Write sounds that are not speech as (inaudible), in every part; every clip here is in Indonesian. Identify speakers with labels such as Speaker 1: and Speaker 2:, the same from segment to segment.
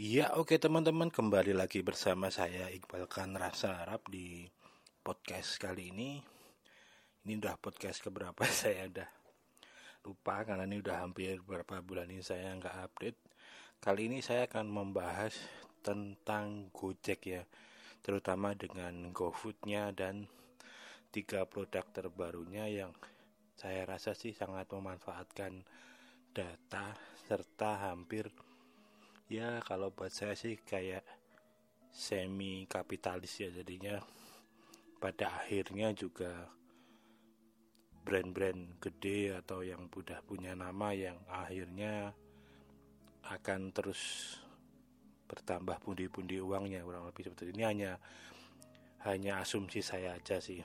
Speaker 1: Ya oke teman-teman kembali lagi bersama saya Iqbal Khan Rasa Arab di podcast kali ini. Ini udah podcast keberapa? (laughs) Saya udah lupa karena ini udah hampir beberapa bulan ini saya nggak update. Kali ini saya akan membahas tentang Gojek ya Terutama dengan GoFoodnya dan tiga produk terbarunya yang saya rasa sih sangat memanfaatkan data serta hampir ya kalau buat saya sih kayak semi kapitalis ya jadinya. Pada akhirnya juga brand-brand gede atau yang sudah punya nama yang akhirnya akan terus bertambah pundi-pundi uangnya kurang lebih seperti ini hanya hanya asumsi saya aja sih.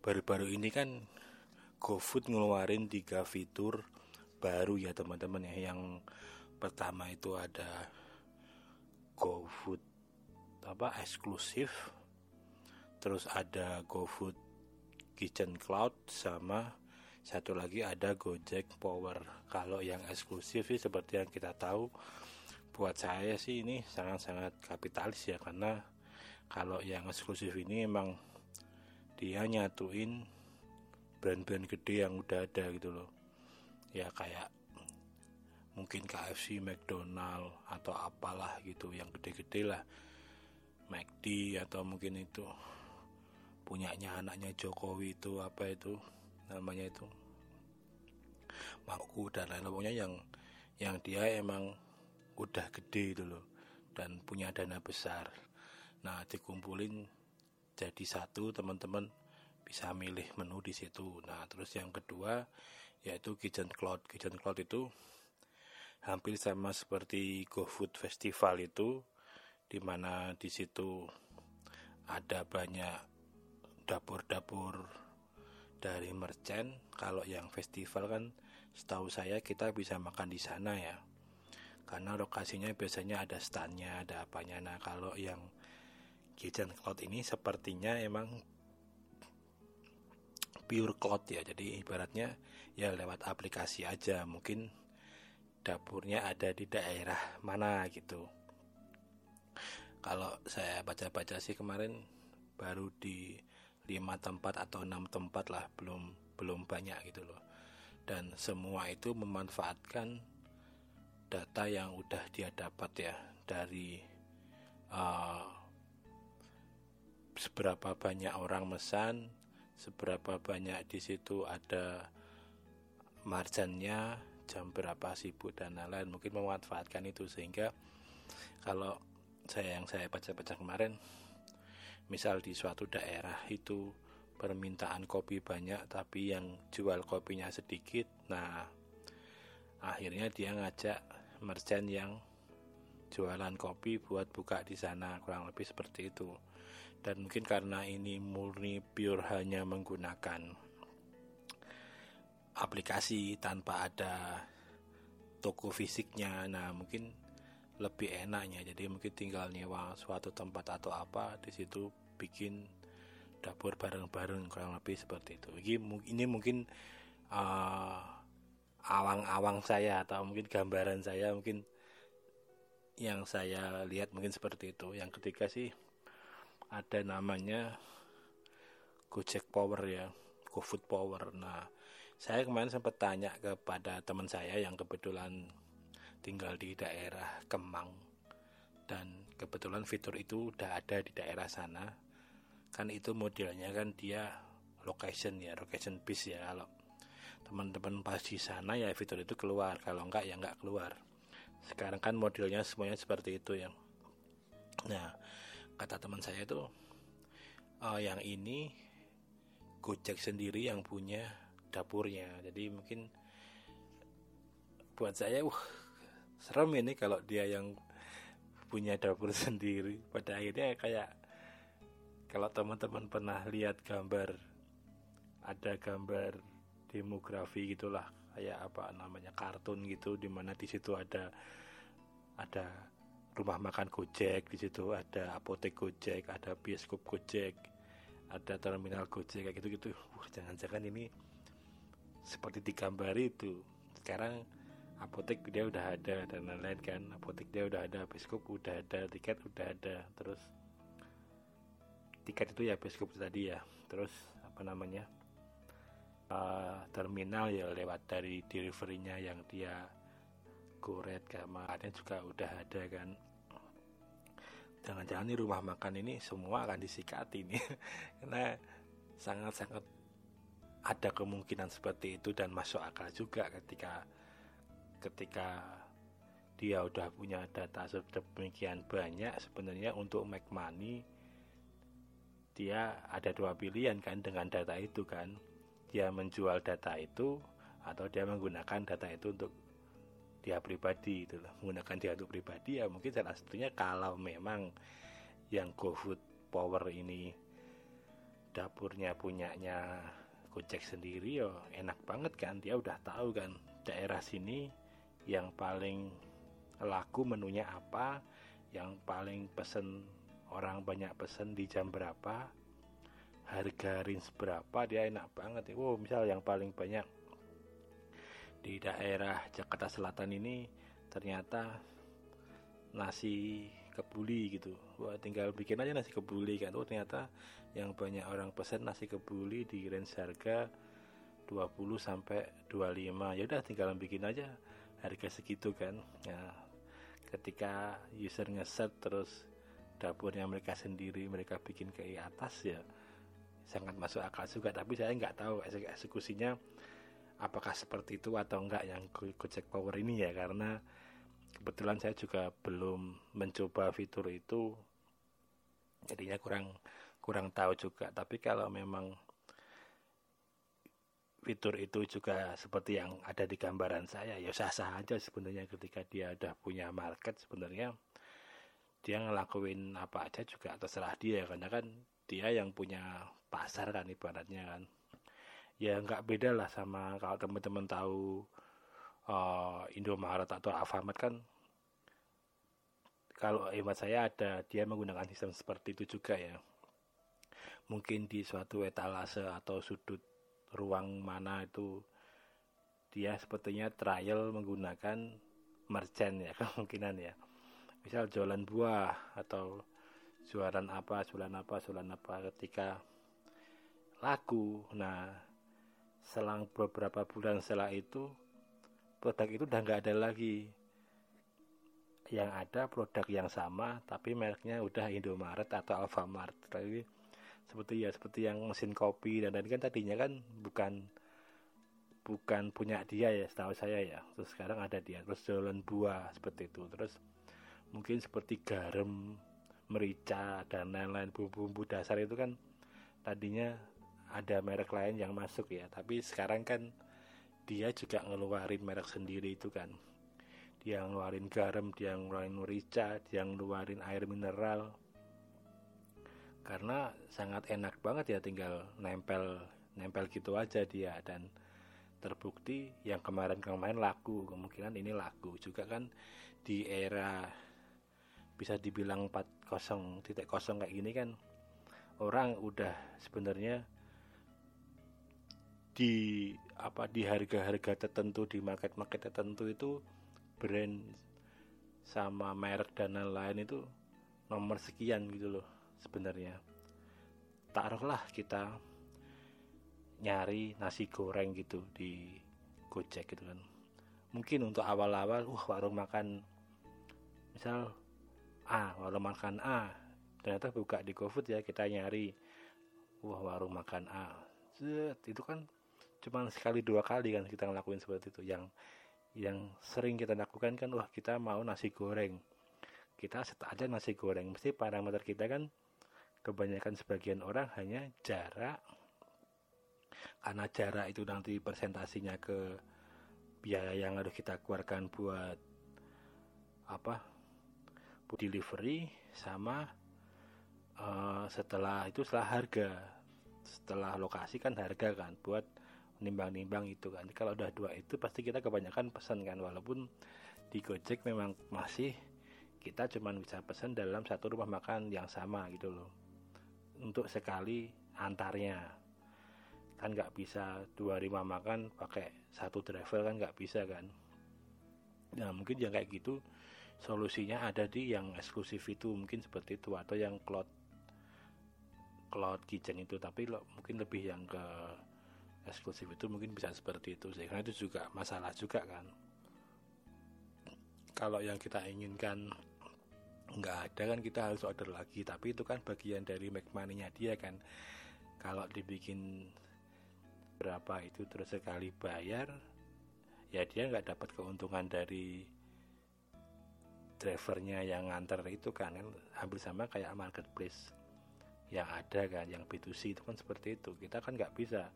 Speaker 1: Baru-baru ini kan GoFood ngeluarin tiga fitur baru ya teman-teman ya yang pertama itu ada GoFood apa eksklusif. Terus ada GoFood Kitchen Cloud sama satu lagi ada Gojek Power. Kalau yang eksklusif sih seperti yang kita tahu buat saya sih ini sangat-sangat kapitalis ya karena kalau yang eksklusif ini emang dia nyatuin brand-brand gede yang udah ada gitu loh. Ya kayak mungkin KFC, McDonald atau apalah gitu yang gede-gede lah. McD atau mungkin itu. Punyanya anaknya Jokowi itu apa itu namanya itu. Mangku dan lain lainnya yang yang dia emang udah gede loh. Dan punya dana besar. Nah dikumpulin jadi satu teman-teman bisa milih menu di situ. Nah terus yang kedua yaitu Kitchen Cloud. Kitchen Cloud itu hampir sama seperti GoFood Festival itu di mana di situ ada banyak dapur-dapur dari merchant. Kalau yang festival kan setahu saya kita bisa makan di sana ya. Karena lokasinya biasanya ada standnya ada apanya. Nah kalau yang kitchen cloud ini sepertinya emang pure cloud ya. Jadi ibaratnya ya lewat aplikasi aja. Mungkin dapurnya ada di daerah mana gitu. Kalau saya baca-baca sih kemarin baru di lima tempat atau enam tempat lah belum belum banyak gitu loh. Dan semua itu memanfaatkan data yang udah dia dapat ya dari uh, seberapa banyak orang mesan seberapa banyak di situ ada marjannya jam berapa sibuk dan lain-lain. Mungkin memanfaatkan itu sehingga kalau saya yang saya baca-baca kemarin misal di suatu daerah itu permintaan kopi banyak tapi yang jual kopinya sedikit nah akhirnya dia ngajak merchant yang jualan kopi buat buka di sana kurang lebih seperti itu. Dan mungkin karena ini murni pure hanya menggunakan aplikasi tanpa ada toko fisiknya. Nah mungkin lebih enaknya. Jadi mungkin tinggal nyewa suatu tempat atau apa di situ bikin dapur bareng-bareng kurang lebih seperti itu. Ini, ini mungkin uh, awang-awang saya atau mungkin gambaran saya mungkin yang saya lihat mungkin seperti itu. Yang ketiga sih ada namanya Gojek Power ya GoFood Power. Nah saya kemarin sempat tanya kepada teman saya yang kebetulan tinggal di daerah Kemang. Dan kebetulan fitur itu udah ada di daerah sana. Kan itu modelnya kan dia location ya location bis ya. Kalau teman-teman pas di sana ya fitur itu keluar. Kalau enggak ya enggak keluar. Sekarang kan modelnya semuanya seperti itu ya. Nah kata teman saya itu oh, yang ini Gojek sendiri yang punya dapurnya. Jadi mungkin buat saya uh serem ini kalau dia yang punya dapur (laughs) sendiri. Pada akhirnya kayak kalau teman-teman pernah lihat gambar ada gambar demografi gitulah kayak apa namanya kartun gitu di mana di situ ada ada rumah makan Gojek di situ ada apotek Gojek ada bioskop Gojek ada terminal Gojek kayak gitu gitu wah jangan-jangan ini seperti digambari itu. Sekarang apotek dia udah ada dan lain-lain kan. Apotek dia udah ada biskop udah ada tiket udah ada. Terus tiket itu ya biskop tadi ya. Terus apa namanya uh, terminal ya lewat dari deliverynya yang dia goret kamarnya juga udah ada kan. Jangan-jangan di rumah makan ini semua akan disikat ini. (laughs) Karena sangat-sangat ada kemungkinan seperti itu dan masuk akal juga ketika ketika dia udah punya data sedemikian banyak sebenarnya untuk make money dia ada dua pilihan kan dengan data itu kan. Dia menjual data itu atau dia menggunakan data itu untuk dia pribadi itu menggunakan dia untuk pribadi ya mungkin salah satunya kalau memang yang GoFood Power ini dapurnya punyanya Gojek sendiri ya enak banget kan? Dia udah tahu kan daerah sini yang paling laku menunya apa yang paling pesen orang banyak pesen di jam berapa harga range berapa dia enak banget. Wow misal yang paling banyak di daerah Jakarta Selatan ini ternyata nasi kebuli gitu. Wah tinggal bikin aja nasi kebuli kan. Oh ternyata yang banyak orang pesen nasi kebuli di range harga 20 sampai 25 ya udah tinggal bikin aja harga segitu kan. Ya ketika user ngeset terus dapurnya mereka sendiri mereka bikin ke atas ya sangat masuk akal juga. Tapi saya nggak tahu eksekusinya apakah seperti itu atau enggak yang Gojek Power ini ya. Karena kebetulan saya juga belum mencoba fitur itu. Jadinya kurang kurang tahu juga. Tapi kalau memang fitur itu juga seperti yang ada di gambaran saya ya sah-sah aja sebenarnya ketika dia udah punya market sebenarnya dia ngelakuin apa aja juga terserah dia. Karena kan dia yang punya pasar kan ibaratnya kan. Ya nggak beda lah sama kalau teman-teman tahu uh, Indomaret atau Alfamart kan kalau hemat saya ada dia menggunakan sistem seperti itu juga ya. Mungkin di suatu etalase atau sudut ruang mana itu dia sepertinya trial menggunakan merchant ya (laughs) kemungkinan ya. Misal jualan buah atau jualan apa jualan apa jualan apa ketika laku. Nah selang beberapa bulan setelah itu produk itu udah nggak ada lagi. Yang ada produk yang sama tapi mereknya udah Indomaret atau Alfamart. Tapi seperti ya seperti yang mesin kopi dan lain kan tadinya kan bukan bukan punya dia ya setahu saya ya. Terus sekarang ada dia terus jualan buah seperti itu. Terus mungkin seperti garam merica dan lain-lain bumbu-bumbu dasar itu kan tadinya ada merek lain yang masuk ya. Tapi sekarang kan dia juga ngeluarin merek sendiri itu kan. Dia ngeluarin garam dia ngeluarin merica dia ngeluarin air mineral. Karena sangat enak banget ya tinggal nempel nempel gitu aja dia. Dan terbukti yang kemarin-kemarin laku kemungkinan ini laku juga kan di era bisa dibilang 40 titik kosong kayak gini kan. Orang udah sebenarnya di apa di harga-harga tertentu di market-market tertentu itu brand sama merek dan lain-lain itu nomor sekian gitu loh sebenarnya. Taruhlah kita nyari nasi goreng gitu di Gojek gitu kan. Mungkin untuk awal-awal wah warung makan misal A warung makan A ternyata buka di GoFood ya kita nyari wah warung makan A. Zet, itu kan cuma sekali dua kali kan kita ngelakuin seperti itu. Yang yang sering kita lakukan kan wah kita mau nasi goreng. Kita set aja nasi goreng. Mesti parameter kita kan kebanyakan sebagian orang hanya jarak. Karena jarak itu nanti presentasinya ke biaya yang harus kita keluarkan buat apa delivery sama uh, setelah itu setelah harga. Setelah lokasi kan harga kan buat nimbang-nimbang itu kan. Kalau udah dua itu pasti kita kebanyakan pesan kan walaupun di Gojek memang masih kita cuma bisa pesan dalam satu rumah makan yang sama gitu loh. Untuk sekali antarnya. Kan nggak bisa dua lima makan pakai satu driver kan nggak bisa kan. Nah mungkin yang kayak gitu solusinya ada di yang eksklusif itu mungkin seperti itu atau yang cloud cloud kitchen itu. Tapi lo, mungkin lebih yang ke eksklusif itu mungkin bisa seperti itu sih. Karena itu juga masalah juga kan. Kalau yang kita inginkan nggak ada kan kita harus order lagi. Tapi itu kan bagian dari make money-nya dia kan. Kalau dibikin berapa itu terus sekali bayar ya dia nggak dapat keuntungan dari drivernya yang nganter itu kan. Hampir sama kayak marketplace yang ada kan yang B2C itu kan seperti itu. Kita kan nggak bisa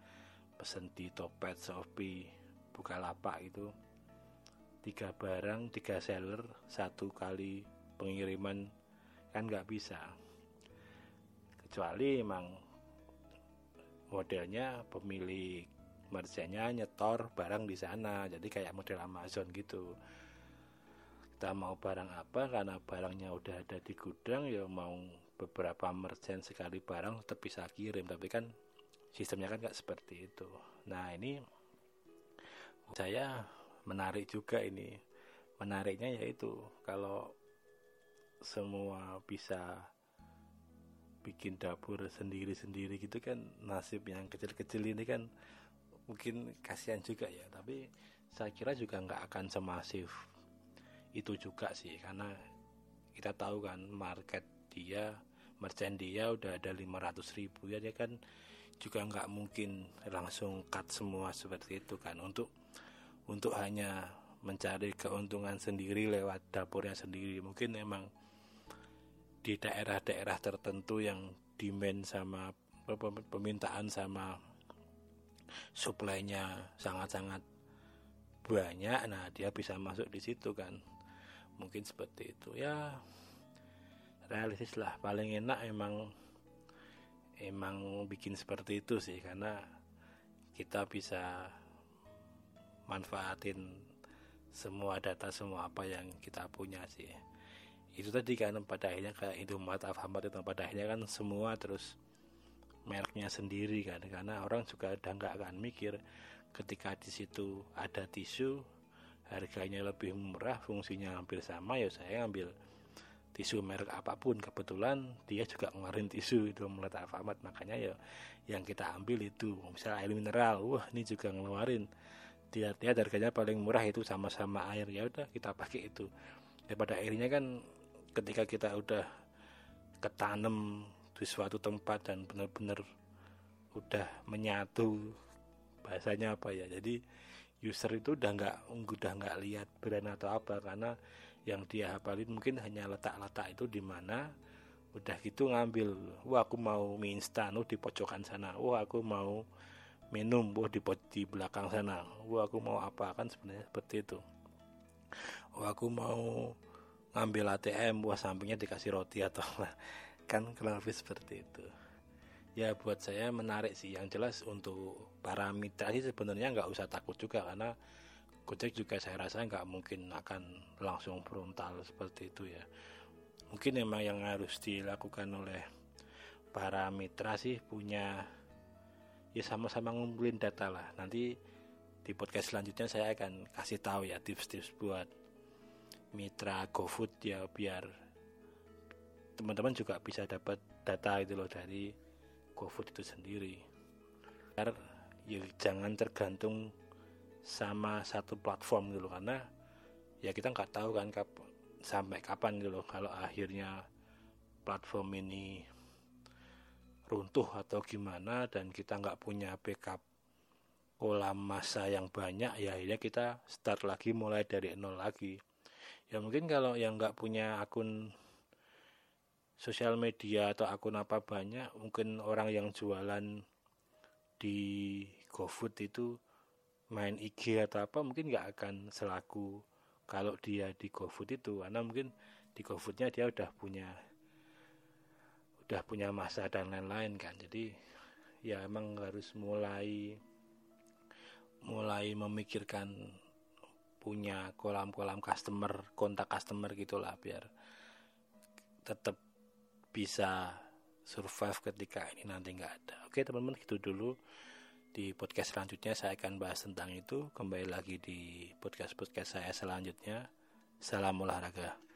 Speaker 1: pesen di Topet, Shopee, Bukalapak itu. Tiga barang, tiga seller satu kali pengiriman kan nggak bisa. Kecuali emang modelnya pemilik merchantnya nyetor barang di sana jadi kayak model Amazon gitu. Kita mau barang apa karena barangnya udah ada di gudang ya mau beberapa merchant sekali barang tetap bisa kirim. Tapi kan sistemnya kan nggak seperti itu. Nah ini saya menarik juga ini. Menariknya yaitu kalau semua bisa bikin dapur sendiri-sendiri gitu kan nasib yang kecil-kecil ini kan mungkin kasihan juga ya. Tapi saya kira juga nggak akan semasif itu juga sih karena kita tahu kan market dia merchant dia udah ada 500 ribu ya dia kan juga nggak mungkin langsung cut semua seperti itu kan. Untuk untuk hanya mencari keuntungan sendiri lewat dapurnya sendiri. Mungkin memang di daerah-daerah tertentu yang demand sama permintaan sama suplainya sangat-sangat banyak nah dia bisa masuk di situ kan. Mungkin seperti itu. Ya realistis lah. Paling enak emang emang bikin seperti itu sih karena kita bisa manfaatin semua data semua apa yang kita punya sih. Itu tadi kan pada akhirnya kayak Indomaret Alfamart itu pada akhirnya kan semua terus mereknya sendiri kan. Karena orang juga udah nggak akan mikir ketika di situ ada tisu harganya lebih murah fungsinya hampir sama ya saya ambil tisu merek apa pun kebetulan dia juga ngeluarin tisu itu mulai Alfamart makanya ya yang kita ambil itu misalnya air mineral wah ini juga ngeluarin. Dia lihat harganya paling murah itu sama-sama air ya udah kita pakai itu. Daripada airnya kan ketika kita udah ketanam di suatu tempat dan benar-benar udah menyatu bahasanya apa ya jadi user itu udah nggak udah nggak lihat brand atau apa karena yang dia hafalin mungkin hanya letak-letak itu di mana udah gitu ngambil wah aku mau mie instan oh di pojokan sana. Wah aku mau minum wah di di belakang sana. Wah aku mau apa kan sebenarnya seperti itu. Wah aku mau ngambil ATM wah sampingnya dikasih roti atau (laughs) kan kurang lebih seperti itu. Ya buat saya menarik sih. Yang jelas untuk para mitra sih sebenarnya nggak usah takut juga karena Gojek juga saya rasa nggak mungkin akan langsung frontal seperti itu ya. Mungkin memang yang harus dilakukan oleh para mitra sih punya ya sama-sama ngumpulin data lah. Nanti di podcast selanjutnya saya akan kasih tahu ya tips-tips buat mitra GoFood ya biar teman-teman juga bisa dapat data itu loh dari GoFood itu sendiri. Biar ya jangan tergantung sama satu platform gitu loh karena ya kita nggak tahu kan kap sampai kapan gitu loh kalau akhirnya platform ini runtuh atau gimana dan kita nggak punya backup kolam masa yang banyak ya akhirnya kita start lagi mulai dari nol lagi. Ya mungkin kalau yang nggak punya akun sosial media atau akun apa banyak mungkin orang yang jualan di GoFood itu main IG atau apa mungkin nggak akan selaku kalau dia di GoFood itu. Karena mungkin di GoFoodnya dia udah punya udah punya masa dan lain-lain kan. Jadi ya emang harus mulai mulai memikirkan punya kolam-kolam customer kontak customer gitulah biar tetap bisa survive ketika ini nanti nggak ada. Oke teman-teman gitu dulu di podcast selanjutnya saya akan bahas tentang itu. Kembali lagi di podcast podcast saya selanjutnya. Salam olahraga